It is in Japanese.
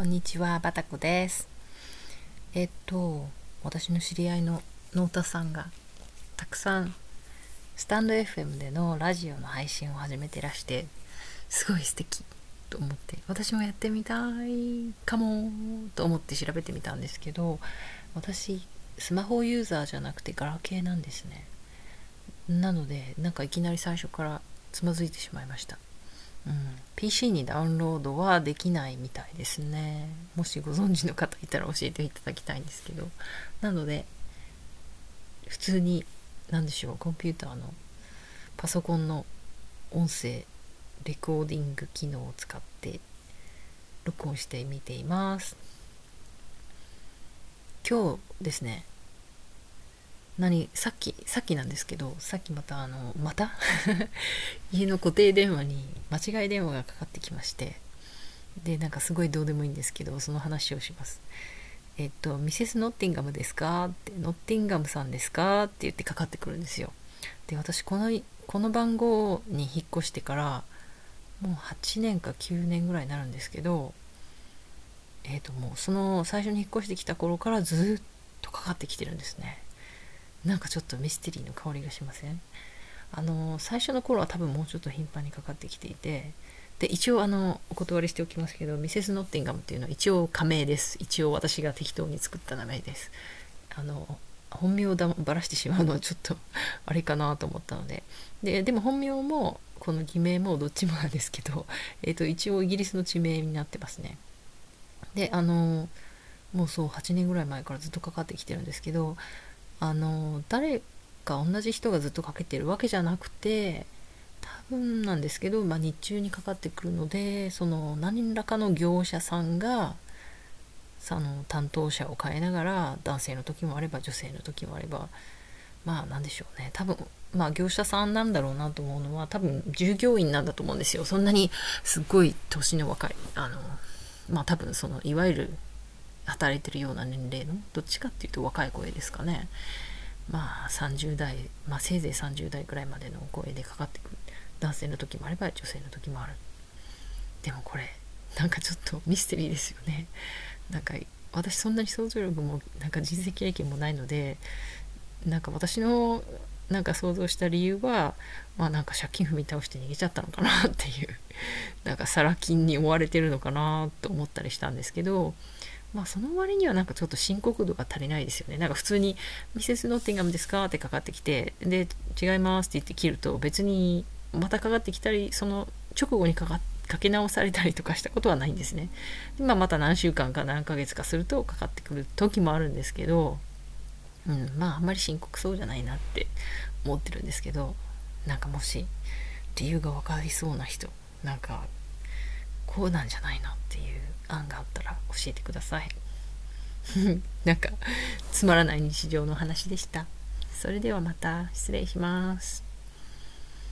こんにちは、バタコです。えっと、私の知り合いのノータさんがたくさんスタンド FM でのラジオの配信を始めてらして、すごい素敵と思って、私もやってみたいかもと思って調べてみたんですけど、私、スマホユーザーじゃなくてガラケーなんですね。なので、なんかいきなり最初からつまずいてしまいました。うん、PC にダウンロードはできないみたいですね。もしご存知の方いたら教えていただきたいんですけど。なので普通に何でしょうコンピューターのパソコンの音声レコーディング機能を使って録音してみています。今日ですね何さっきさっきなんですけどさっきまたあのまた？家の固定電話に間違い電話がかかってきましてでなんかすごいどうでもいいんですけどその話をしますえっと「ミセス・ノッティンガムですか?」って「ノッティンガムさんですか?」って言ってかかってくるんですよで私このこの番号に引っ越してからもう8年か9年ぐらいになるんですけどえっともうその最初に引っ越してきた頃からずっとかかってきてるんですねなんかちょっとミステリーの香りがしません？あの最初の頃は多分もうちょっと頻繁にかかってきていてで一応あのお断りしておきますけどミセス・ノッティンガムっていうのは一応仮名です。一応私が適当に作った名前です。あの本名をだばらしてしまうのはちょっと あれかなと思ったので。ででも本名もこの偽名もどっちもなんですけど、えー、と一応イギリスの地名になってますね。であのもうそう8年ぐらい前からずっとかかってきてるんですけどあの誰か同じ人がずっとかけてるわけじゃなくて多分なんですけど、まあ、日中にかかってくるのでその何らかの業者さんがその担当者を変えながら男性の時もあれば女性の時もあればまあなんでしょうね。多分まあ業者さんなんだろうなと思うのは多分従業員なんだと思うんですよ。そんなにすっごい年の若いあのまあ多分そのいわゆる働いてるような年齢の？どっちかっていうと若い声ですかね。まあ30代まあせいぜい30代くらいまでの声でかかってくる。男性の時もあれば女性の時もある。でもこれなんかちょっと ミステリーですよね。なんか私そんなに想像力もなんか人生経験もないのでなんか私のなんか想像した理由はまあなんか借金踏み倒して逃げちゃったのかなっていうなんかサラ金に追われてるのかなと思ったりしたんですけどまあその割にはなんかちょっと深刻度が足りないですよね。なんか普通に「ミセス・ノッティンガムですか?」ってかかってきてで「違います」って言って切ると別にまたかかってきたりその直後にかかかけ直されたりとかしたことはないんですね。でま、また何週間か何ヶ月かするとかかってくる時もあるんですけど、うん、まああんまり深刻そうじゃないなって思ってるんですけどなんかもし理由が分かりそうな人なんかこうなんじゃないのっていう案があったら教えてください。なんかつまらない日常の話でした。それではまた失礼します。